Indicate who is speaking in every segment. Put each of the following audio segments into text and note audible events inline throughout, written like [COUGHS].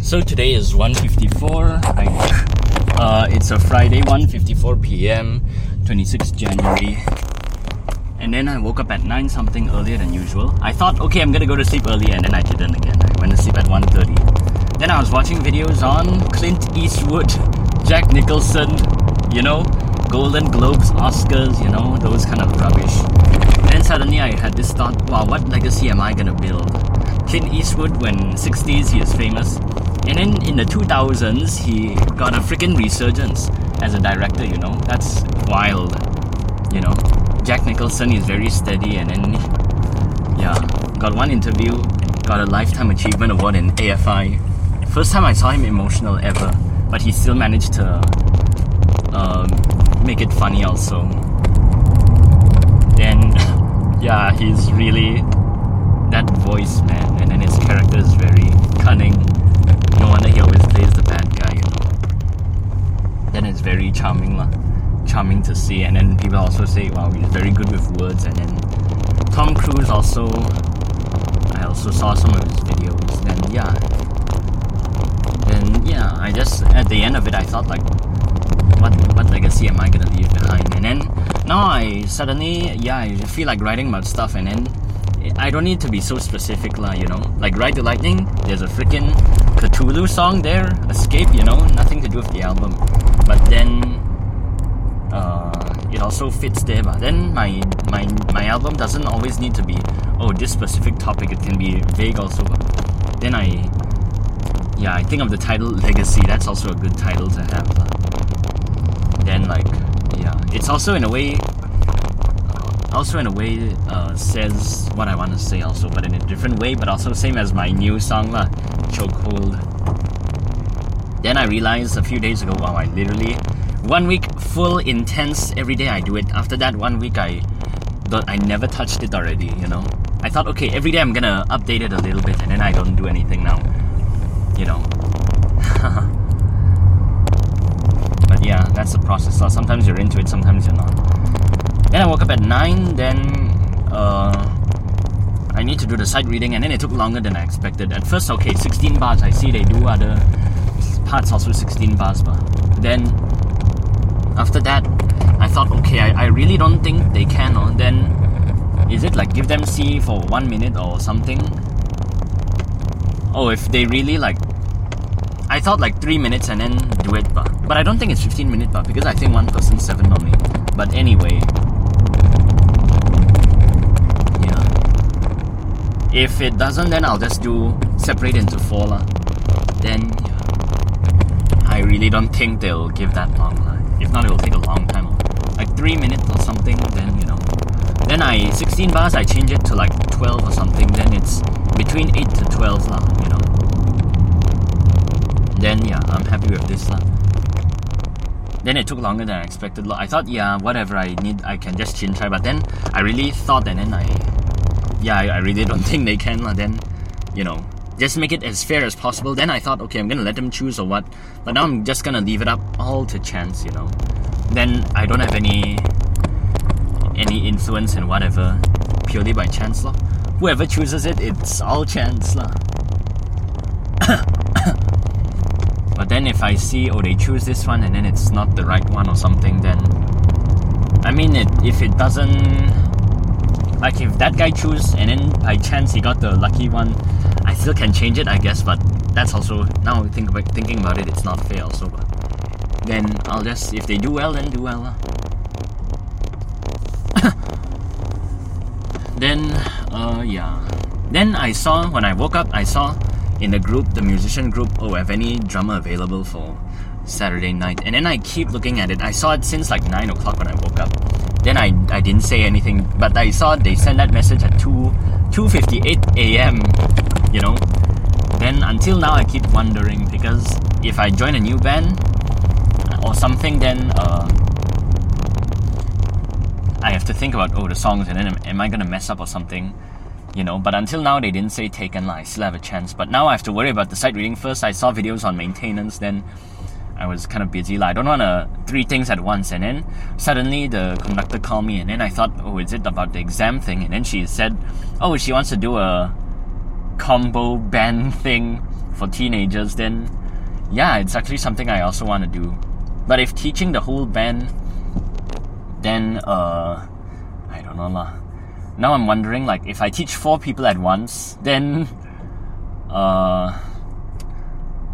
Speaker 1: So today is 1:54. Uh, it's a Friday, 1:54 p.m., 26th January. And then I woke up at 9 something earlier than usual. I thought, okay, I'm gonna go to sleep early, and then I didn't again. I went to sleep at 1.30. Then I was watching videos on Clint Eastwood, Jack Nicholson, you know, Golden Globes, Oscars, you know, those kind of rubbish. then suddenly I had this thought, wow, what legacy am I gonna build? Clint Eastwood, when 60s he is famous, and then in the 2000s he got a freaking resurgence as a director, you know, that's wild, you know. Jack Nicholson is very steady, and then yeah, got one interview, got a lifetime achievement award in AFI. First time I saw him emotional ever, but he still managed to um, make it funny also. Then [LAUGHS] yeah, he's really that voice man, and then his character is very cunning. No wonder he always plays the bad guy, you know. Then it's very charming lah charming to see. And then people also say, wow, he's very good with words. And then Tom Cruise also, I also saw some of his videos. Then yeah, then yeah, I just at the end of it, I thought like, what what legacy am I gonna leave behind? And then now I suddenly yeah, I feel like writing about stuff. And then I don't need to be so specific lah, you know. Like Ride the Lightning, there's a freaking Cthulhu song there, Escape, you know, nothing to do with the album. But then uh, it also fits there. But then my my my album doesn't always need to be oh this specific topic. It can be vague also. But then I yeah I think of the title Legacy. That's also a good title to have. Then like yeah, it's also in a way also in a way uh, says what I want to say also, but in a different way. But also same as my new song lah, Chokehold. Then I realized a few days ago, wow, I literally one week full intense every day I do it. After that one week I thought I never touched it already, you know. I thought okay, every day I'm gonna update it a little bit and then I don't do anything now. You know. [LAUGHS] but yeah, that's the process. So sometimes you're into it, sometimes you're not. Then I woke up at nine, then uh I need to do the sight reading and then it took longer than I expected. At first okay, sixteen bars, I see they do other parts also sixteen bars but then after that, I thought, okay, I, I really don't think they can. Or then, is it like give them C for one minute or something? Oh, if they really like, I thought like three minutes and then do it, but but I don't think it's fifteen minutes, but because I think one person seven only. But anyway, yeah. If it doesn't, then I'll just do separate into four lah. Then I really don't think they'll give that long. lah. If not, it will take a long time. Like 3 minutes or something, then, you know. Then I, 16 bars, I change it to like 12 or something. Then it's between 8 to 12 lah, you know. Then, yeah, I'm happy with this lah. Then it took longer than I expected. I thought, yeah, whatever I need, I can just chin try. But then I really thought, and then I, yeah, I, I really don't [LAUGHS] think they can. lah. Then, you know, just make it as fair as possible. Then I thought, okay, I'm gonna let them choose or what. But now I'm just gonna leave it up all to chance, you know. Then I don't have any any influence in whatever, purely by chance lah. Whoever chooses it, it's all chance lah. [COUGHS] but then if I see, oh, they choose this one and then it's not the right one or something, then I mean, it if it doesn't like if that guy choose and then by chance he got the lucky one I still can change it I guess but that's also now think about thinking about it it's not fair also but then I'll just if they do well then do well [COUGHS] then uh yeah. Then I saw when I woke up I saw in the group the musician group oh have any drummer available for Saturday night? And then I keep looking at it. I saw it since like 9 o'clock when I woke up then I, I didn't say anything but I saw they sent that message at 2 2.58 a.m you know? Then until now I keep wondering because if I join a new band or something then uh, I have to think about oh the songs and then am, am I gonna mess up or something you know? But until now they didn't say taken I still have a chance. But now I have to worry about the sight reading first. I saw videos on maintenance then I was kind of busy. Like, I don't want to three things at once. And then suddenly the conductor called me, and then I thought, oh, is it about the exam thing? And then she said, oh, she wants to do a combo band [LAUGHS] thing for teenagers, then yeah, it's actually something I also want to do. But if teaching the whole band, then uh, I don't know lah. Now I'm wondering like if I teach four people at once, then uh,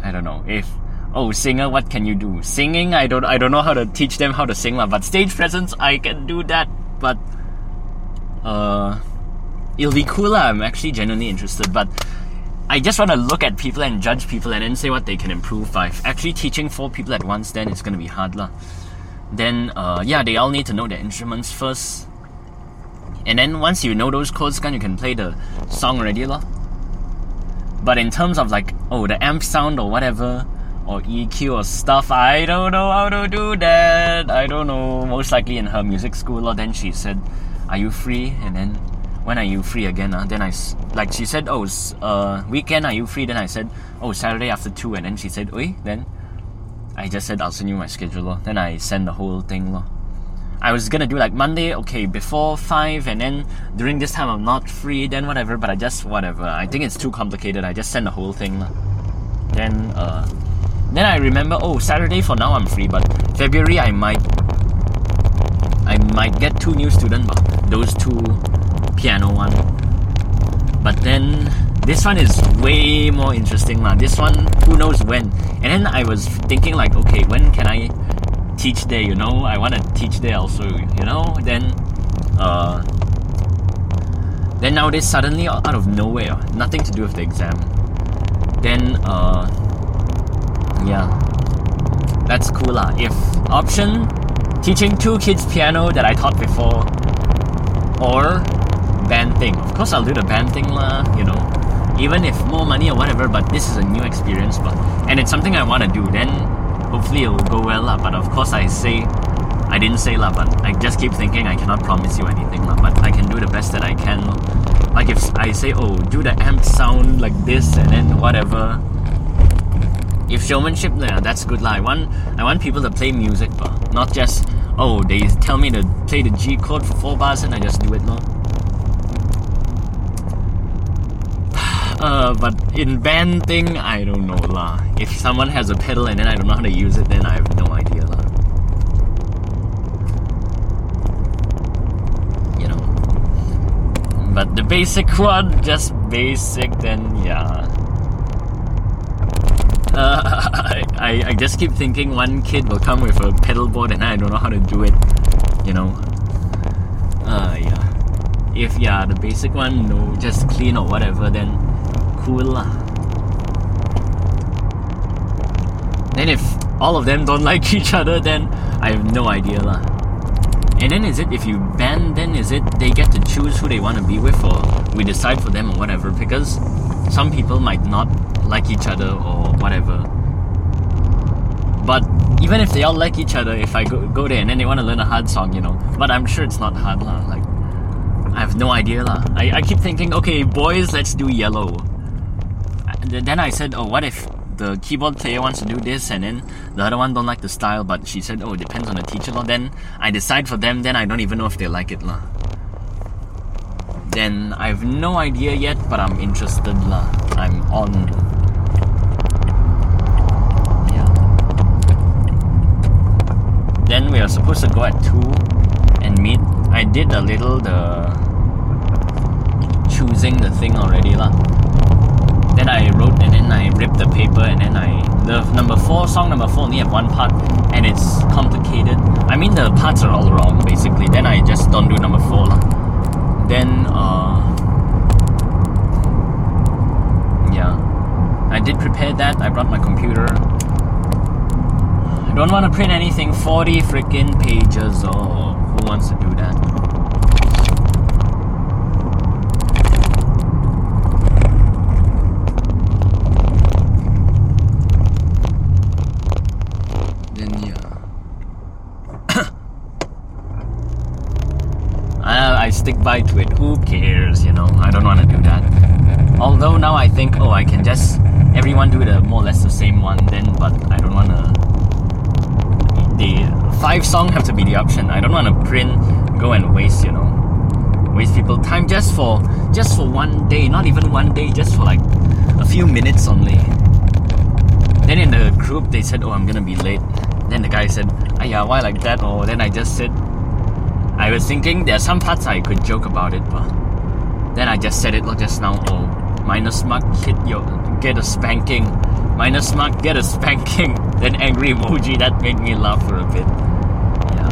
Speaker 1: I don't know if oh singer what can you do? Singing i don't i don't know how to teach them how to sing but stage presence i can do that but uh it'll be cool i'm actually genuinely interested but i just want to look at people and judge people and then say what they can improve by. Actually teaching four people at once then it's gonna be hard lah. Then uh yeah they all need to know their instruments first. And then once you know those chords then you can play the song already lah. But in terms of like oh the amp sound or whatever or EQ or stuff. I don't know how to do that. I don't know. Most likely in her music school, or then she said, "Are you free?" And then, when are you free again? Uh? Then I like she said, "Oh, uh, weekend are you free?" Then I said, "Oh, Saturday after two." And then she said, "Oi." Then I just said, "I'll send you my schedule." Then I send the whole thing. Lo. I was gonna do like Monday, okay, before five, and then during this time I'm not free, then whatever. But I just whatever. I think it's too complicated. I just send the whole thing. Lo. Then uh, then I remember, oh, Saturday for now I'm free, but February I might, I might get two new students, but those two piano one. But then this one is way more interesting, lah. This one, who knows when? And then I was thinking like, okay, when can I teach there? You know, I want to teach there also. You know, then, uh, then nowadays suddenly out of nowhere, nothing to do with the exam. Then, uh yeah. That's cool lah. If option teaching two kids piano that I taught before or band thing of course I'll do the band thing lah you know. Even if more money or whatever but this is a new experience but and it's something I want to do then hopefully it will go well lah. But of course I say I didn't say lah but I just keep thinking I cannot promise you anything lah. But I can do the best that I can. Like if I say oh do the amp sound like this and then whatever if showmanship, yeah, that's good. Lah. I want I want people to play music, but not just oh they tell me to play the G chord for four bars and I just do it. No. [SIGHS] Uh, but in band thing, I don't know lah. If someone has a pedal and then I don't know how to use it, then I have no idea lah. You know. But the basic one, just basic, then yeah. Uh, I, I just keep thinking one kid will come with a pedal board and I don't know how to do it. You know. Uh, yeah. If yeah, the basic one, no, just clean or whatever, then cool lah. Then if all of them don't [LAUGHS] like each other, then I have no idea lah. And then is it if you ban, then is it they get to choose who they want to be with, or we decide for them or whatever? Because some people might not like each other or whatever. But even if they all like each other, if I go, go there and then they want to learn a hard song, you know, but I'm sure it's not hard lah. Like I have no idea lah. I, I keep thinking, okay, boys, let's do yellow. Then I said, oh, what if the keyboard player wants to do this and then the other one don't like the style, but she said, oh, it depends on the teacher lah. Then I decide for them. Then I don't even know if they like it lah. Then I have no idea yet, but I'm interested lah. I'm on then we are supposed to go at 2 and meet. I did a little the choosing the thing already lah. Then I wrote and then I ripped the paper and then I the number four song number four only have one part and it's complicated. I mean the parts are all wrong basically. Then I just don't do number four lah. Then uh yeah. I did prepare that. I brought my computer don't want to print anything 40 freaking pages. Oh, who wants to do that? Then yeah. [COUGHS] I, I stick by to it. Who cares? You know, I don't want to do that. Although now I think, oh, I can just everyone do the more or less the same one. Then, but I don't want to the five song have to be the option. I don't want to print, go and waste, you know, waste people time just for just for one day, not even one day, just for like a few minutes only. Then in the group they said, "Oh, I'm gonna be late." Then the guy said, "Ah, yeah, why like that?" Or then I just said, I was thinking there are some parts I could joke about it, but then I just said it like just now. Oh, minus mark, hit your, get a spanking. Minus mark, get a spanking. [LAUGHS] Then angry emoji. That made me laugh for a bit. Yeah.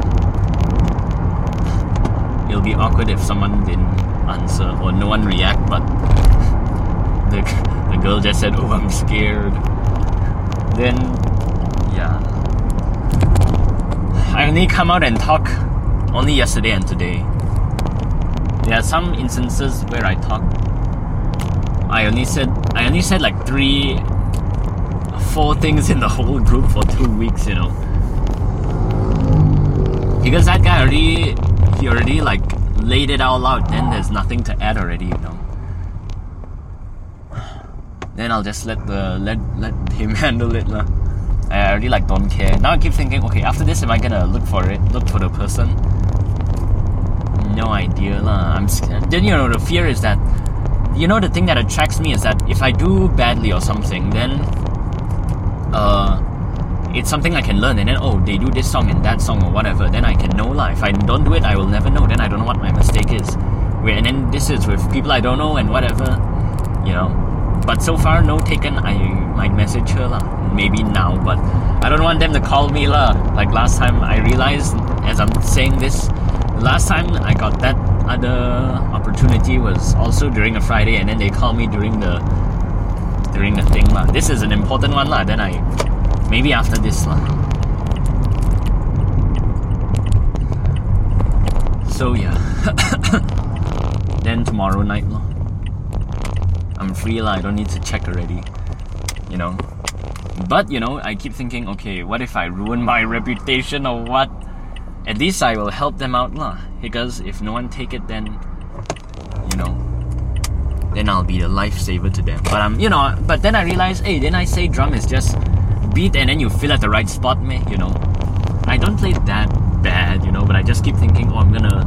Speaker 1: It'll be awkward if someone didn't answer or no one react, but [LAUGHS] the the girl just said, "Oh, I'm scared." Then, yeah. I only come out and talk only yesterday and today. There are some instances where I talk. I only said I only said like three, four things in the whole group for two weeks. You know, because that guy already he already like laid it all out. Then there's nothing to add already. You know. Then I'll just let the let let him [LAUGHS] handle it lah. I already like don't care. Now I keep thinking, okay, after this, am I gonna look for it? Look for the person? No idea lah. I'm scared. Then you know the fear is that, you know, the thing that attracts me is that if I do badly or something, then, uh, it's something I can learn, and then oh, they do this song and that song or whatever. Then I can know lah. If I don't do it, I will never know. Then I don't know what my mistake is. And then this is with people I don't know and whatever, you know. But so far, no taken. I might message her lah. Maybe now, but I don't want them to call me lah. Like last time, I realized as I'm saying this, last time I got that other opportunity was also during a Friday, and then they call me during the during the thing lah. This is an important one lah. Then I maybe after this lah. So yeah. [COUGHS] then tomorrow night lah. I'm free lah. I don't need to check already. You know. But you know, I keep thinking, okay, what if I ruin my reputation or what? At least I will help them out lah. Because if no one take it, then you know, then I'll be the lifesaver to them. But I'm, you know, but then I realize, hey, then I say drum is just beat and then you fill at the right spot, me. You know, I don't play that bad, you know, but I just keep thinking, oh, I'm gonna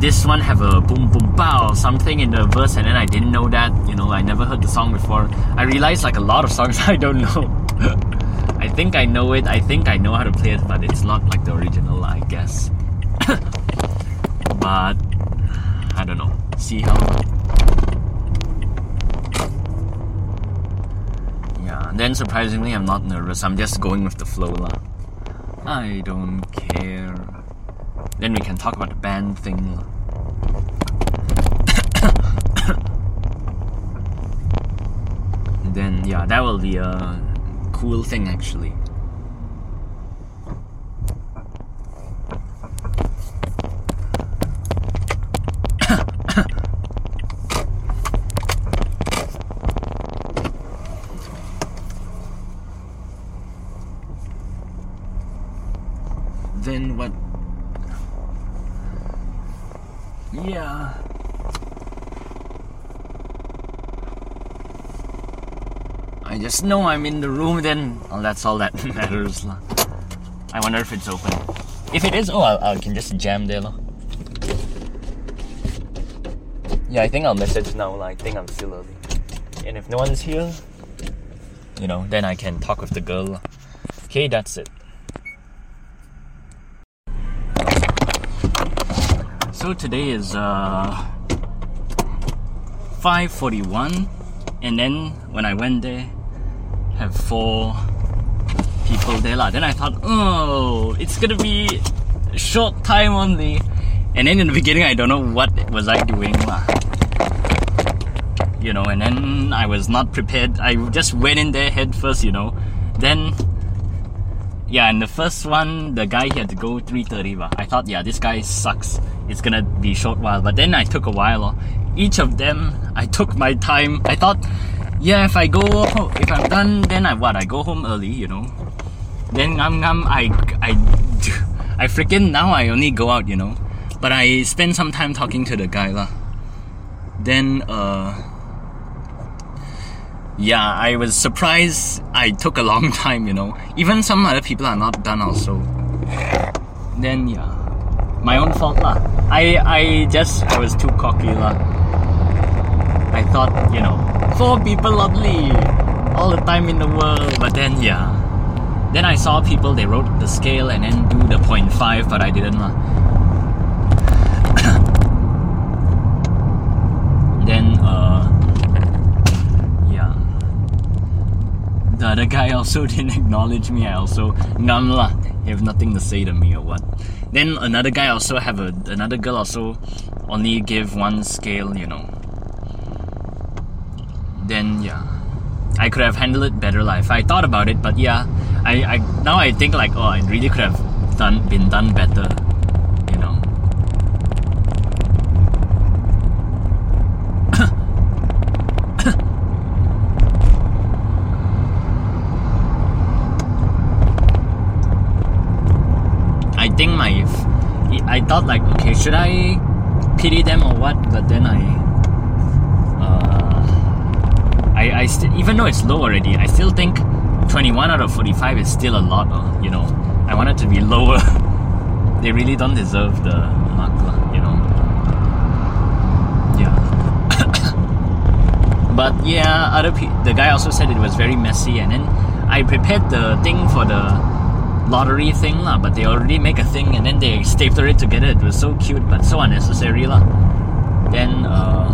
Speaker 1: this one have a boom boom pow something in the verse and then I didn't know that you know I never heard the song before I realized like a lot of songs [LAUGHS] I don't know [LAUGHS] I think I know it I think I know how to play it but it's not like the original I guess [COUGHS] but I don't know see how then surprisingly I'm not nervous I'm just going with the flow lah I don't care then we can talk about the band thing. [COUGHS] then yeah, that will be a cool thing actually. then what yeah. I just know I'm in the room then. Well, that's all that [LAUGHS] matters. I wonder if it's open. If it is, oh, I, I can just jam there. Yeah, I think I'll message now. lah. I think I'm still early. And if no one's here, you know, then I can talk with the girl. Okay, that's it. So today is uh 5:41 and then when I went there have four people there lah. Then I thought, "Oh, it's to be short time only." And then in the beginning I don't know what was I doing lah. You know, and then I was not prepared. I just went in there head first, you know. Then yeah, and the first one, the guy he had to go 3.30 but I thought, yeah, this guy sucks. It's gonna be short while. But then I took a while. oh. Each of them, I took my time. I thought, yeah, if I go, if I'm done, then I what? I go home early, you know. Then I'm, I'm I, I, I freaking now I only go out, you know. But I spend some time talking to the guy lah. Then uh yeah, I was surprised I took a long [LAUGHS] time, you know. Even some other people are not done also. Then yeah. My own fault lah. I I just I was too cocky lah. I thought, you know, four people only all the time in the world, but then yeah. then I saw people they wrote the scale and then do the 0.5, but I didn't lah. [COUGHS] then uh, yeah, the other guy also [LAUGHS] didn't acknowledge me. I also none lah. Have nothing to say to me or what. Then another guy also have a another girl also only give one scale, you know. Then yeah. I could have handled it better Life. I thought about it, but yeah, I, I now I think like oh I really could have done been done better, you know. [COUGHS] I think my I thought like okay should I pity them or what, but then I I, I st- even though it's low already, I still think 21 out of 45 is still a lot. Uh, you know, I want it to be [LAUGHS] lower. they really don't deserve the mark, you know. Yeah. [COUGHS] but yeah, other pe- the guy also said it was very messy, and then I prepared the thing for the lottery thing lah, but they already make a thing and then they stapled it together. It was so cute, but so unnecessary lah. Then uh,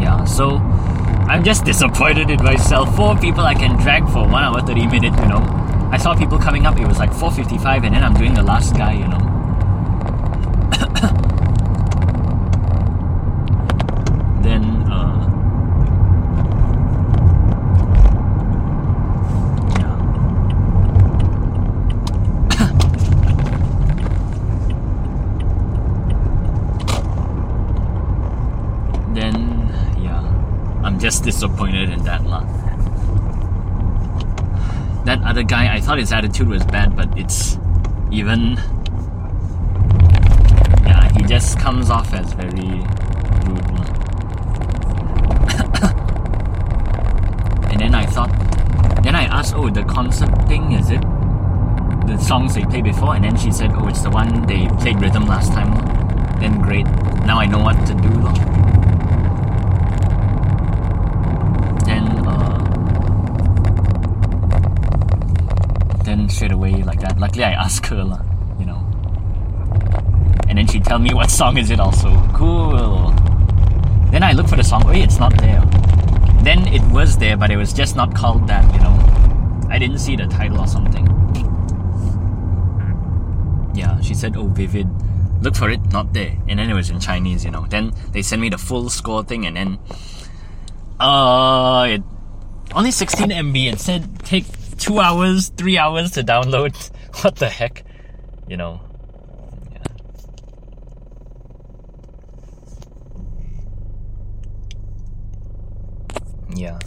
Speaker 1: yeah, so I'm just disappointed in myself. Four people I can drag for one hour thirty minutes, you know. I saw people coming up. It was like four fifty five, and then I'm doing the last guy, you know. then uh, yeah. then yeah, I'm just disappointed in that lah. That other guy, I thought his attitude was bad, but it's even. Yeah, he just comes off as very rude. [COUGHS] and then I thought, then I asked, oh, the concert thing, is it the songs they played before? And then she said, oh, it's the one they played rhythm last time. lor." Then great, now I know what to do. lor. Then, uh, then straight away like that. Luckily, I asked her, you know. And then she tell me what song is it also. Cool. Then I look for the song. Wait, it's not there. Then it was there, but it was just not called that, you know. I didn't see the title or something. Yeah, she said, oh, Vivid. Look for it, not there. And then it was in Chinese, you know. Then they sent me the full score thing, and then. Uh, it. Only 16 MB. It said take two hours, three hours to download. [LAUGHS] What the heck? You know. Yeah. Yeah.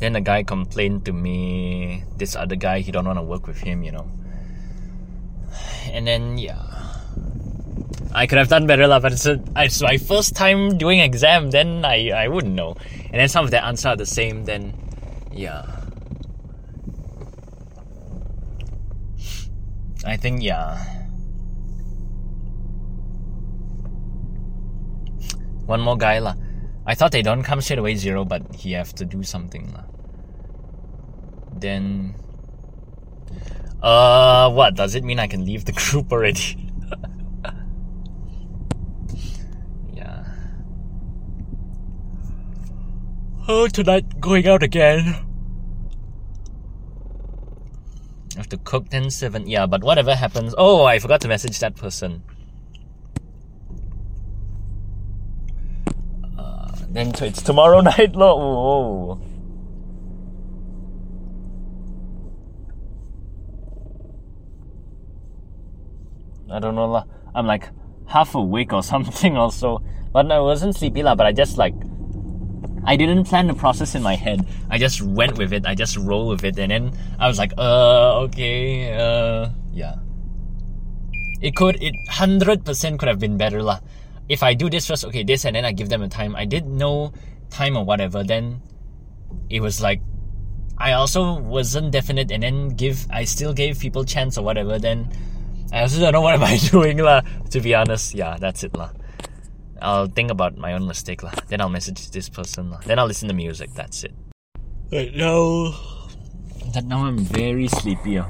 Speaker 1: Then the guy complained to me, this other guy, he don't want to work with him, you know. And then yeah. I could have done better lah, but it's, a, it's my first time doing exam, then I, I wouldn't know. And then some of the answers are the same, then yeah. I think yeah. One more guy lah. I thought they don't come straight away zero, but he have to do something lah. Then, uh, what does it mean? I can leave the [LAUGHS] group already? [LAUGHS] yeah. Oh, tonight going out again. I have to cook 10 7. Yeah, but whatever happens. Oh, I forgot to message that person. Uh, then it's tomorrow [LAUGHS] night, lo. I don't know lah. I'm like half awake or [LAUGHS] something also. But I wasn't sleepy lah, but I just like I didn't plan the process in my head. I just went with it. I just roll with it, and then I was like, uh, okay, uh, yeah. It could, it hundred percent could have been better lah. If I do this first, okay, this, and then I give them a time. I did no time or whatever. Then it was like I also wasn't definite, and then give I still gave people chance or whatever. Then I also don't know what am I [LAUGHS] doing lah. To be honest, yeah, that's it lah. I'll think about my own mistake lah. Then I'll message this person lah. Then I'll listen to music. That's it. Right now, that now I'm very sleepy. uh.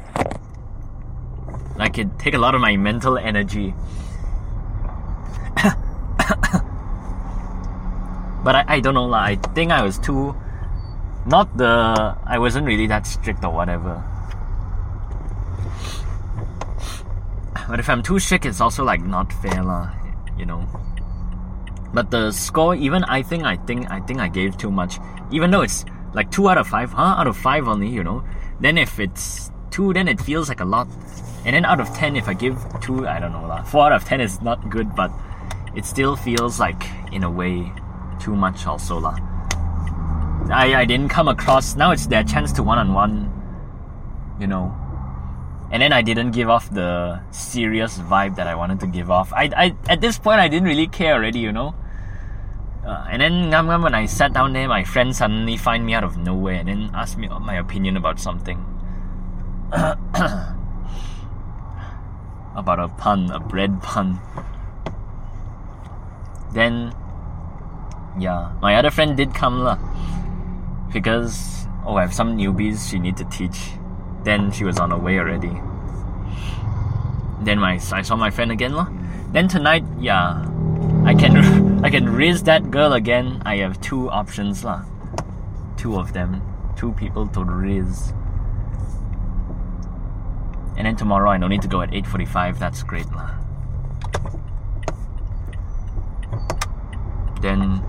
Speaker 1: Like it take a lot of my mental energy. [COUGHS] but I, I don't know lah. I think I was too not the I wasn't really that strict or whatever. But if I'm too strict it's also like not fair lah, you know. But the score even I think I think I think I gave too much. Even though it's like two out of five, huh? Out of five only, you know. Then if it's two then it feels like a lot. And then out of ten if I give two, I don't know lah. Four out of ten is not good, but it still feels like in a way too much also lah. I, I didn't come across now it's their chance to one on one you know and then I didn't give off the serious vibe that I wanted to give off I, I at this point I didn't really care already you know uh, and then when I sat down there my friend suddenly find me out of nowhere and then asked me my opinion about something [COUGHS] about a pun a bread pun then yeah my other friend did come lah because oh I have some newbies she need to teach. Then she was on her way already. Then my I saw my friend again lah. Then tonight, yeah, I can [LAUGHS] I can raise that girl again. I have two options lah. Two of them, two people to raise. And then tomorrow I don't need to go at 8:45. That's great lah. Then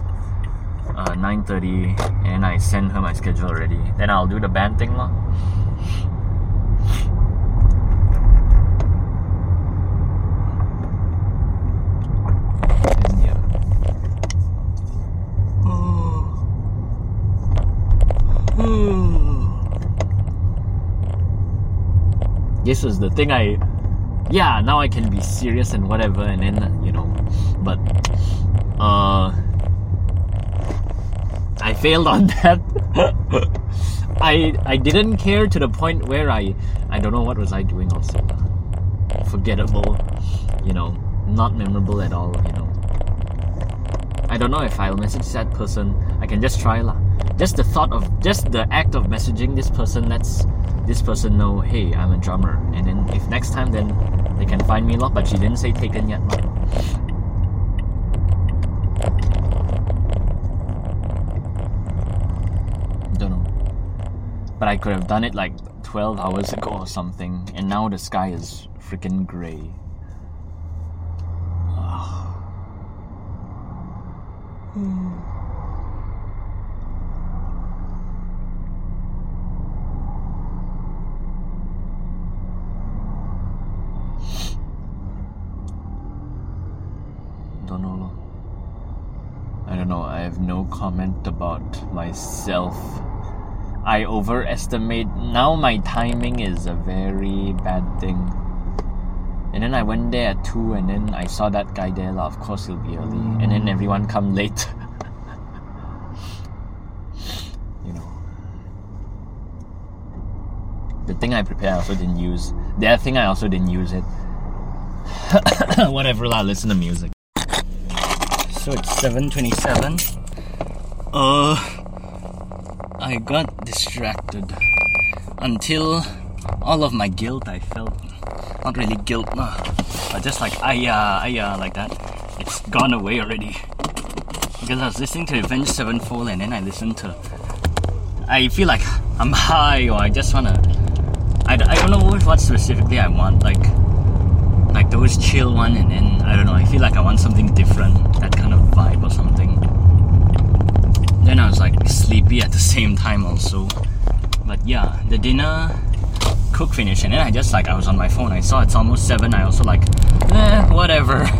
Speaker 1: uh, 9.30 and I send her my schedule already. Then I'll do the band thing lah. And yeah. [SIGHS] this was the thing I yeah, now I can be serious and whatever and then you know but uh I failed on [LAUGHS] that. I I didn't care to the point where I I don't know what was I doing also. Forgettable, you know, not memorable at all, you know. I don't know if I'll message that person. I can just try lah. Just the thought of just the act of messaging this person lets this person know, hey, I'm a drummer. And then if next time then they can find me lot, but she didn't say taken yet. don't know. But I could have done it like 12 hours ago or something, and now the sky is freaking gray. Don't know. Hmm. lor. I don't know. I have no comment about myself. I overestimate. Now my timing is a very bad thing. And then I went there at 2 and then I saw that guy there. lah. Of course he'll be early. And then everyone come late. [LAUGHS] you know. The thing I prepared I also didn't use. The other thing I also didn't use it. [COUGHS] Whatever lah, listen to music. So it's 7:27. Uh I got distracted until all of my guilt I felt. Not really guilt nah, but just like ayah uh, ayah uh, like that. It's gone away already. Because I was listening to Avenged Sevenfold and then I listened to I feel like I'm high or I just wanna I, I don't know what specifically I want like like those chill one and then I don't know I feel like I want something different that kind of vibe or something then I was like sleepy at the [LAUGHS] same time also. But yeah the dinner cook finished and then I just like I was on my phone. I saw it's almost 7 I also like eh whatever. [LAUGHS]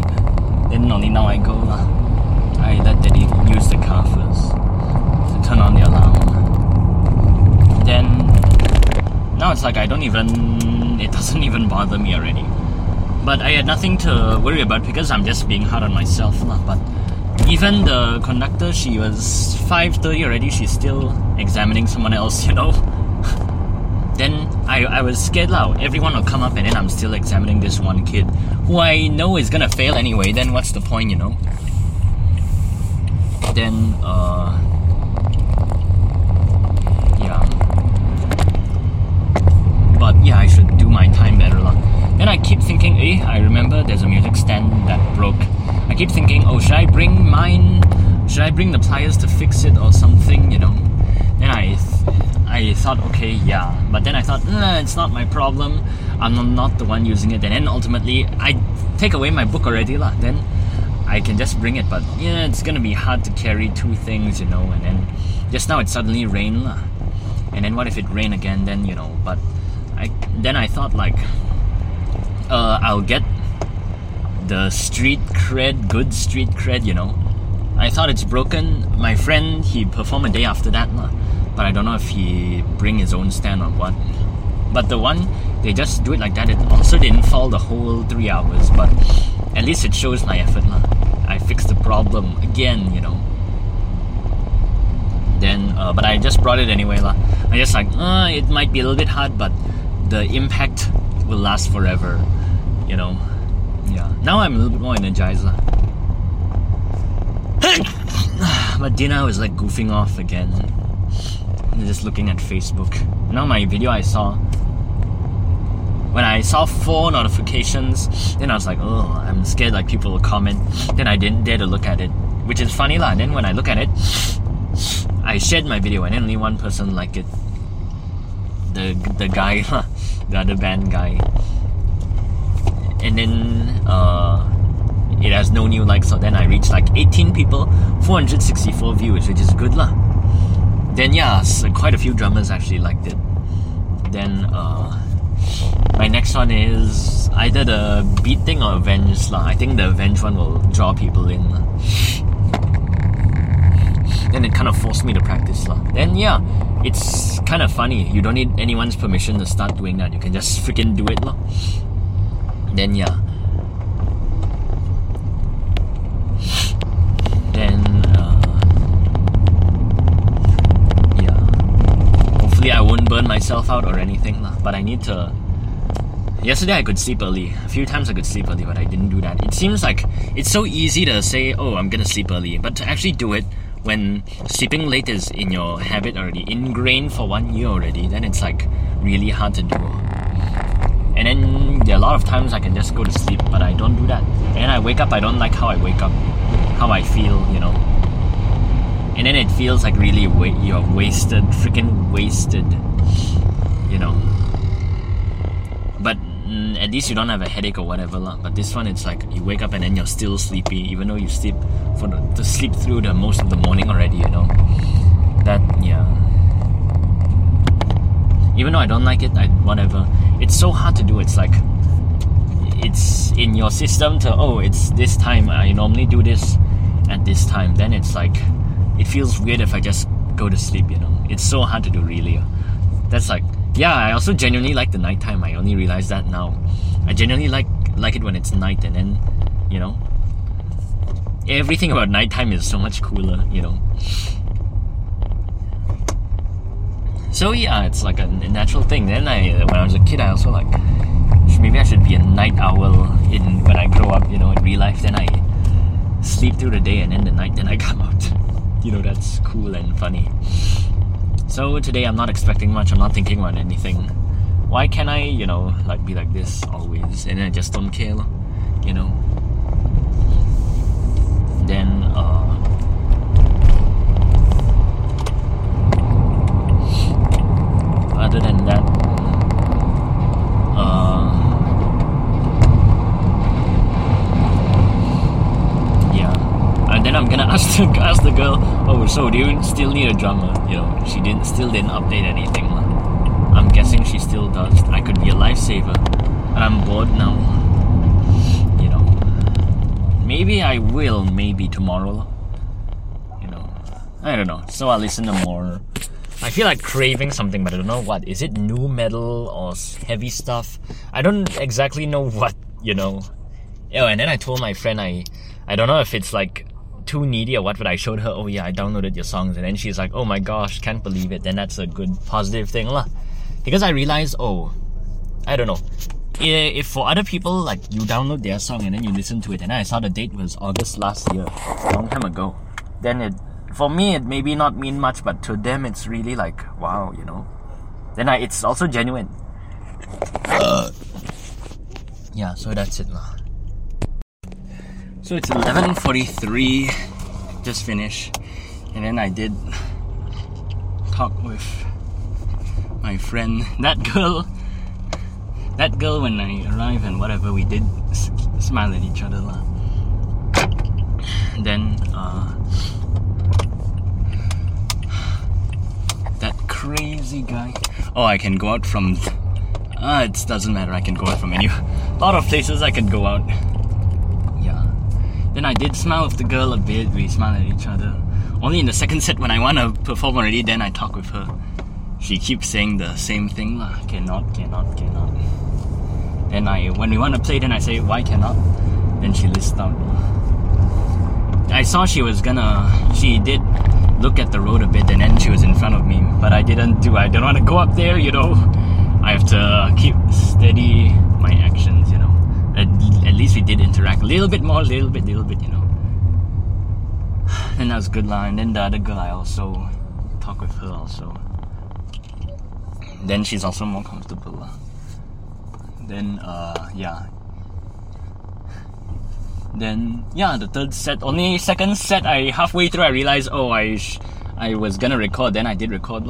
Speaker 1: Then only now I go I let Daddy use the car first to turn on the alarm. Then now it's like I don't even [LAUGHS] it doesn't even bother me already. But I had nothing to worry about because I'm just being hard on myself lah. But even the conductor, she was 5.30 already, she's still examining someone else, you know? [LAUGHS] then I, I was scared loud. Everyone will come up and then I'm still examining this one kid who I know is gonna fail anyway, then what's the point, you know? Then, uh... Yeah. But yeah, I should do my time better. Then I keep thinking, eh, I remember there's a music stand that broke I keep thinking, oh, should I bring mine? Should I bring the pliers to fix it or something? You know. Then I, I thought, okay, yeah. But then I thought, nah, it's not my problem. I'm not the one using it. And then ultimately, I take away my book already, lah. Then I can just bring it. But yeah, it's gonna be hard to carry two things, you know. And then just now it suddenly rained, lah. And then what if it rain again? Then you know. But I then I thought like, uh, I'll get the street cred, good street cred, you know. I thought it's broken. My friend, he performed a day after that, but I don't know if he bring his own stand or what. But the one they just do it like that. It also didn't fall the whole three hours, but at least it shows my effort, lah. I fixed the problem again, you know. Then, uh, but I just brought it anyway, lah. I just like, uh, it might be a little bit hard, but the impact will last forever, you know. Yeah. Now I'm a little bit more energized, [SIGHS] but Dina was like goofing off again. Just looking at Facebook. Now my video I saw when I saw four notifications, then I was like, oh, I'm scared like people will comment. Then I didn't dare to look at it, which is funny lah. Then when I look at it, I shared my video and only one person liked it. The the guy, [LAUGHS] the other band guy. And then uh, it has no new likes, so then I reached like 18 people, 464 views, which is good lah. Then yeah, so quite a few drummers actually liked it. Then uh, my next one is either the beat thing or avenge lah. I think the avenge one will draw people in. Then it kind of forced me to practice lah. Then yeah, it's kind of funny. You don't need anyone's permission to start doing that. You can just freaking do it lah. Then yeah. Then uh, yeah. Hopefully I won't burn myself out or anything lah. But I need to Yesterday I could sleep early. A few times I could sleep early, but I didn't do that. It seems like it's so easy to say, oh, I'm gonna sleep early, but to actually do it when sleeping late is in your habit already, ingrained for one year already, then it's like really hard to do. And then there are a lot of times I can just go to sleep, but I don't do that. And I wake up, I don't like how I wake up, how I feel, you know. And then it feels like really wa- you're wasted, freaking wasted, you know. But mm, at least you don't have a headache or whatever lah. But this one, it's like you wake up and then you're still sleepy, even though you sleep for the, to sleep through the most of the morning already. You know, that yeah. Even though I don't like it, I whatever. It's so hard to do. It's like it's in your system to oh, it's this time. I normally do this at this time. Then it's like it feels weird if I just go to sleep. You know, it's so hard to do really. That's like yeah, I also genuinely like the nighttime. I only realize that now. I genuinely like like it when it's night, and then you know, everything about nighttime is so much cooler. You know. So yeah, it's like a, natural thing. Then I, when I was a kid, I also like maybe I should be a night owl in when I grow up. You know, in real life. Then I sleep through the day, and then the night, then I come out. You know, that's cool and funny. So today I'm not expecting much, I'm not thinking about anything. Why can't I, you know, like be like this always and then I just don't care, you know? Then, uh, other than that, uh, yeah. And then I'm gonna ask the, [LAUGHS] ask the girl, oh, so do you still need a drummer? You know, she didn't still didn't update anything. I'm guessing she still does. I could be a lifesaver, and I'm bored now. You know, maybe I will. Maybe tomorrow. You know, I don't know. So I'll listen to more. I feel like craving something, but I don't know what. Is it new metal or heavy stuff? I don't exactly know [LAUGHS] what. You know. Oh, and then I told my friend I, I don't know if it's like too needy or what, but I showed her, oh yeah, I downloaded your songs, and then she's like, oh my gosh, can't believe it. Then that's a good positive thing, lah. Because I realized, oh, I don't know. If for other people, like you download their song and then you listen to it, and I saw the date was August last year, long time ago, then it, for me, it maybe not mean much, but to them, it's really like, wow, you know. Then I, it's also genuine. [COUGHS] yeah, so that's it, lah. So it's 11:43, just finished, and then I did talk with my friend, that girl, that girl. When I arrived and whatever we did, smile at each other lah. Then uh, that crazy guy. Oh, I can go out from. Ah, it doesn't matter. I can go out from any. Lot of places I can go out. Then I did smile with the girl a bit. We smiled at each other. Only in the second set when I want to perform already, then I talk with her. She keeps saying the same thing lah. Cannot, cannot, cannot. Then I, when we want to play, then I say why cannot. Then she lists out. I saw she was gonna. She did look at the road a bit, and then she was in front of me. But I didn't do. I don't want to go up there. You know. I have to keep steady my actions. You know. At, at least we did interact a little bit more, little bit, little bit. You know. [SIGHS] And that was good. And then the other girl, I also talk with her also. Then she's also more comfortable lah. Then uh yeah. Then yeah, the third set. Only second set. I halfway through I realized oh I sh- I was gonna record. Then I did record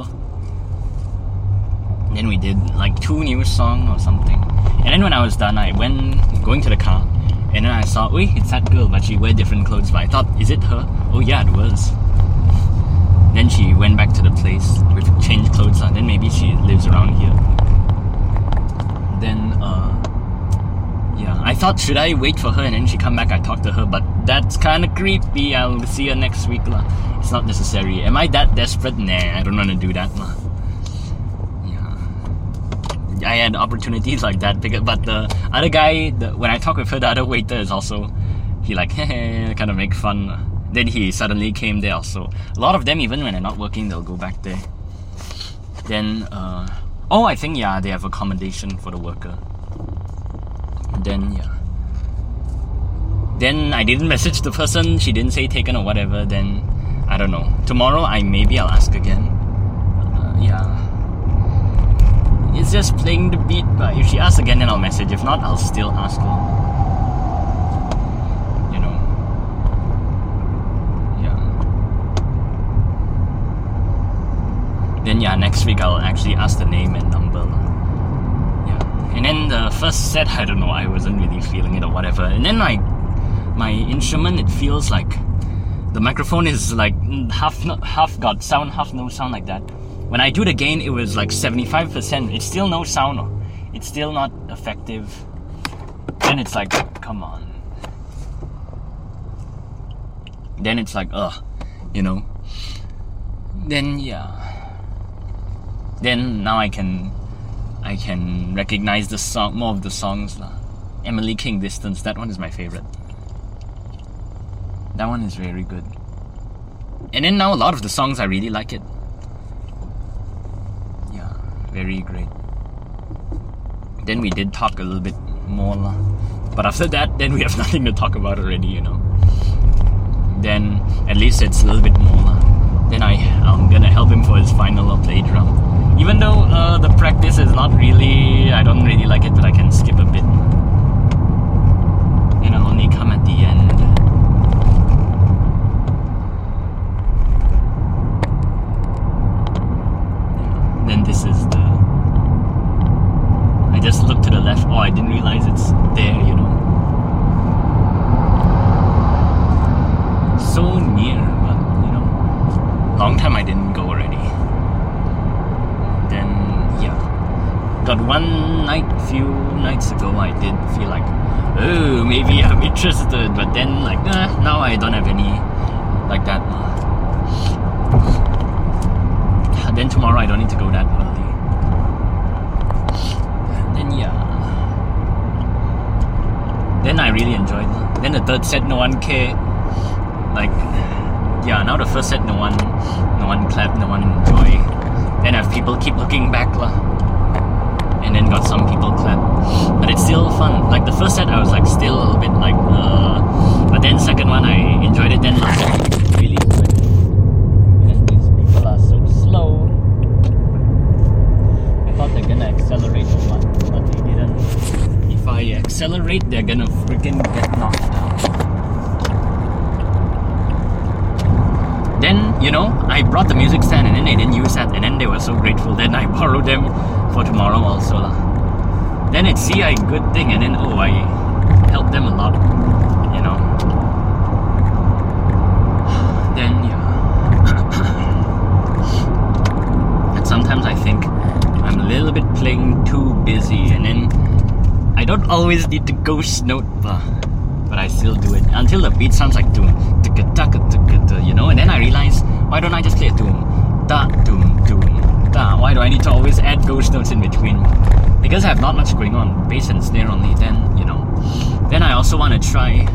Speaker 1: lah. Then we did like two new song or something. And then when I was done, I went going to the car, and then I saw, wait, it's that girl, but she wear different clothes. But I thought, is it her? Oh yeah, it was. Then she went back to the place with changed clothes on. Then maybe she lives around here. Then uh, yeah, I thought should I wait for her and then she come back? I talk to her, but that's kind of creepy. I'll see her next week lah. It's not necessary. Am I that desperate? Nah, I don't want to do that lah. I had opportunities like that, because, but the other guy, the, when I talk with her, the other waiter is also he like [LAUGHS] kind of make fun. Then he suddenly came there also. A lot of them, even when they're not working, they'll go back there. Then, uh, oh, I think yeah, they have accommodation for the worker. Then yeah. Then I didn't message the person. She didn't say taken or whatever. Then I don't know. Tomorrow I maybe I'll ask again. Uh, yeah. It's just playing the beat. But if she asks again, then I'll message. If not, I'll still ask her. You know. Yeah. Then yeah, next week I'll actually ask the name and number. Yeah. And then the first set, I don't know, I wasn't really feeling it or whatever. And then like my instrument, it feels like the microphone is like half not half got sound, half no sound like that. When I do it again, it was like seventy five percent. It's still no sound. It's still not effective. Then it's like, come on. Then it's like, ugh, you know. Then yeah. Then now I can I can recognize the song more of the songs lah. Emily King Distance, that one is my favorite. That one is very good. And then now a lot of the songs I really like it. Very great. Then we did talk a little bit more. But after that then we have [LAUGHS] nothing to talk about already, you know. Then at least it's a little bit more. Then I I'm gonna help him for his final play drum. Even though uh, the practice is not really I don't really like it but I can skip a bit. And I'll only come at the end. Then this is the just look to the left. Oh I didn't realize it's there, you know. So near, but you know. Long time I didn't go already. Then yeah. Got one night few nights ago I did feel like oh maybe I'm interested but then like now I don't have any like that. Then tomorrow I don't need to go that early. Then yeah. Then I really enjoyed. lah. Then the third set no one care. Like yeah, now the first set no one no one clap, no one enjoy. Then have people keep looking back lah. And then got some people clap. But it's still fun. Like the first set I was like still a little bit like uh but then second one I enjoyed it then last set really enjoyed it. And these people are so slow. I thought they're gonna accelerate or what, but they didn't. If I accelerate they're gonna fucking get knocked down. Then, you know, I brought the music stand and then they didn't use that and then they were so grateful. Then I [LAUGHS] borrowed them for tomorrow also. Lah. Then it's see a good thing and then oh I helped them a lot, you know. [SIGHS] Then yeah. [COUGHS] and sometimes I think I'm a little bit playing too busy and then I don't always need the ghost note but but I still do it until the beat sounds like doom, you know. And then I realize, why don't I just play doom, da, doom, doom, da? Why do I need to always add ghost notes in between? Because I have not much going on, bass and snare only. Then you know, then I also want to try,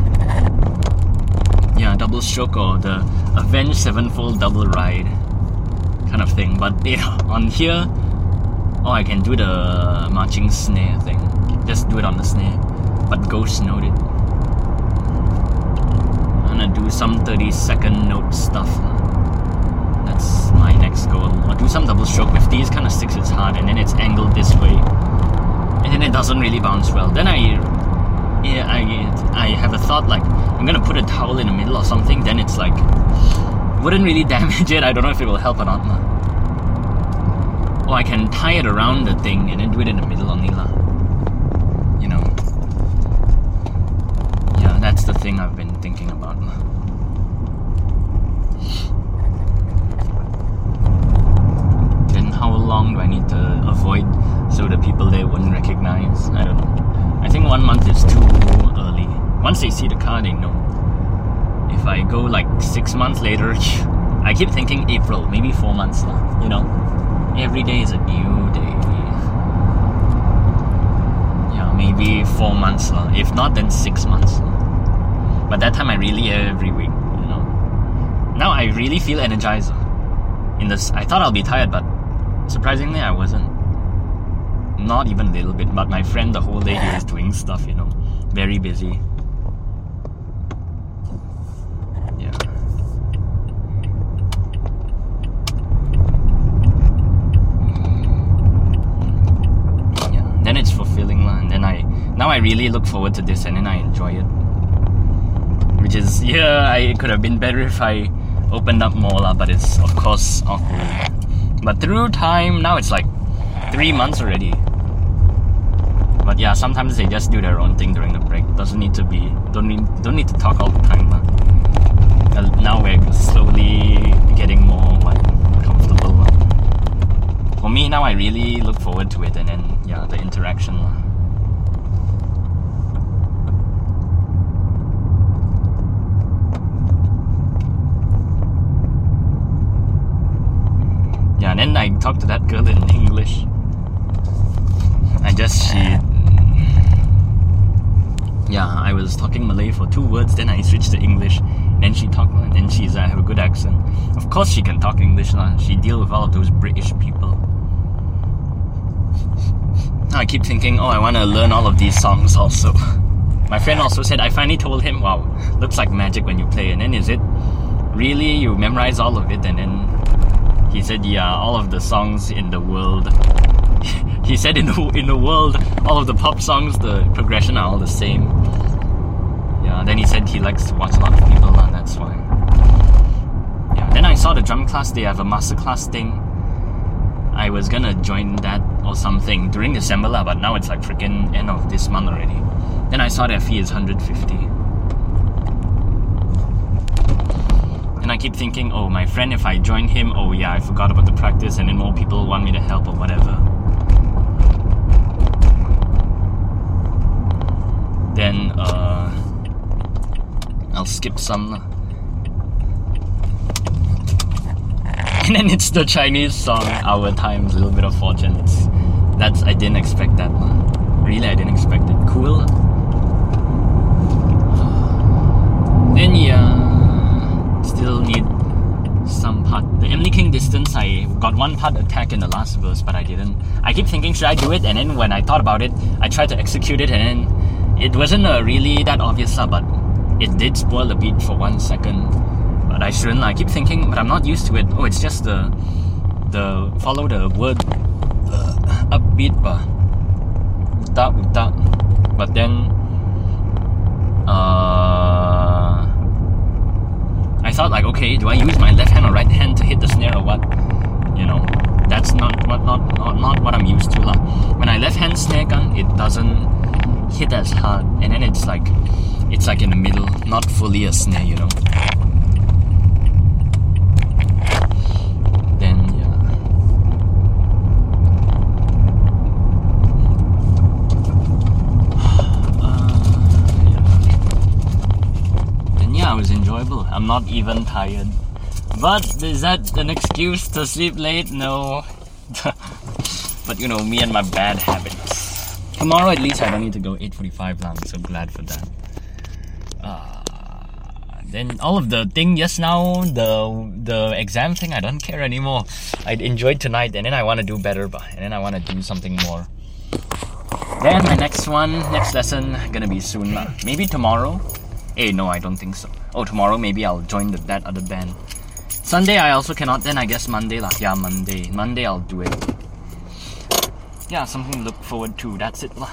Speaker 1: yeah, double stroke or the Avenged Sevenfold double ride kind of thing. But [LAUGHS] yeah, on here, oh, I can do the marching snare thing. Just do it on the snare, but ghost note it I'm gonna do some 30 second note stuff. That's my next goal. I'll do some double stroke with these kind of sticks it's hard and then it's angled this way. And then it doesn't really bounce well. Then I yeah, I I have a thought like I'm gonna put a towel in the middle or something, then it's like wouldn't really [LAUGHS] damage it. I don't know if it will help or not. Or I can tie it around the thing and then do it in the middle only lah. You know. That's the thing I've been thinking about. Then how long do I need to avoid so the people there wouldn't recognize? I don't know. I think one month is too early. Once they see the car, they know. If I go like six months later, [LAUGHS] I keep thinking April, maybe four months, lah. you know? Every day is a new day. Yeah, maybe four months, lah. if not, then six months. But that time I really every week, you know. Now I really feel energized. In this, I thought I'll be tired, but surprisingly I wasn't. Not even a little bit. But my friend, the whole day he was doing stuff, you know, very busy. Yeah. Mm. Yeah. Then it's fulfilling, and then I now I really look forward to this, and then I enjoy it which is [LAUGHS] yeah I could have been better if I opened up more lah, but it's of course. But through time now it's like three months already. But yeah, sometimes they just do their own thing during the break. Doesn't need to be don't need don't need to talk all the time. Lah. Uh, now we're slowly getting more what, comfortable. For me now, I really look forward to it, and then yeah, the interaction. Lah. Yeah, I talked to that girl in English. I just she yeah, I was talking Malay for two words, then I switched to English. Then she talked, and then she's uh, have a good accent. Of course, she can talk English. lah. She deal with all of those British people. I keep thinking, oh, I want to learn all of these songs also. [LAUGHS] My friend also said, I finally told him, wow, looks like magic when you play. And then is it really you memorize all of it and then he said, "Yeah, all of the songs in the world." [LAUGHS] he said, "In the in the world, all of the pop songs, the progression are all the same." Yeah. Then he said he likes to watch a lot of people, and that's why. Yeah. Then I saw the drum class. They have a master class thing. I was gonna join that or something during December, but now it's like freaking end of this month already. Then I saw their fee is 150. And I keep thinking, oh, my friend, if I join him, oh yeah, I forgot about the practice, and then more people want me to help or whatever. Then uh, I'll skip some. [LAUGHS] And then it's the Chinese song "Our Times," a little bit of fortune. It's, that's I didn't expect that. One. Really, I didn't expect it. Cool. [SIGHS] Then yeah still need some part. The Emily King distance, I got one part attack in the last verse, but I didn't. I keep thinking, should I do it? And then when I thought about it, I tried to execute it, and then it wasn't uh, really that obvious, sub, but it did spoil the beat for one second. But I shouldn't. I keep thinking, but I'm not used to it. Oh, it's just the the follow the word uh, upbeat, but uta uta. But then, uh thought like, okay, do I use my left hand or right hand to hit the snare or what? You know, that's not what not not, not what I'm used to lah. When I left hand snare gun, it doesn't hit as hard, and then it's like it's like in the middle, not fully a snare, you know. Then yeah. Uh, yeah. Then yeah, it was enjoyable. I'm not even tired. But is that an excuse to sleep late? No. [LAUGHS] but you know, me and my bad habits. Tomorrow at least I don't need to go 8.45 I'm so glad for that. Uh, then all of the thing just now, the the exam thing, I don't care anymore. I enjoyed tonight and then I want to do better, but and then I want to do something more. Then my next one, next lesson, gonna be soon. Maybe tomorrow. Hey, no, I don't think so. Oh, tomorrow maybe I'll join the, that other band. Sunday I also cannot. Then I guess Monday lah. Yeah, Monday. Monday I'll do it. Yeah, something to look forward to. That's it lah.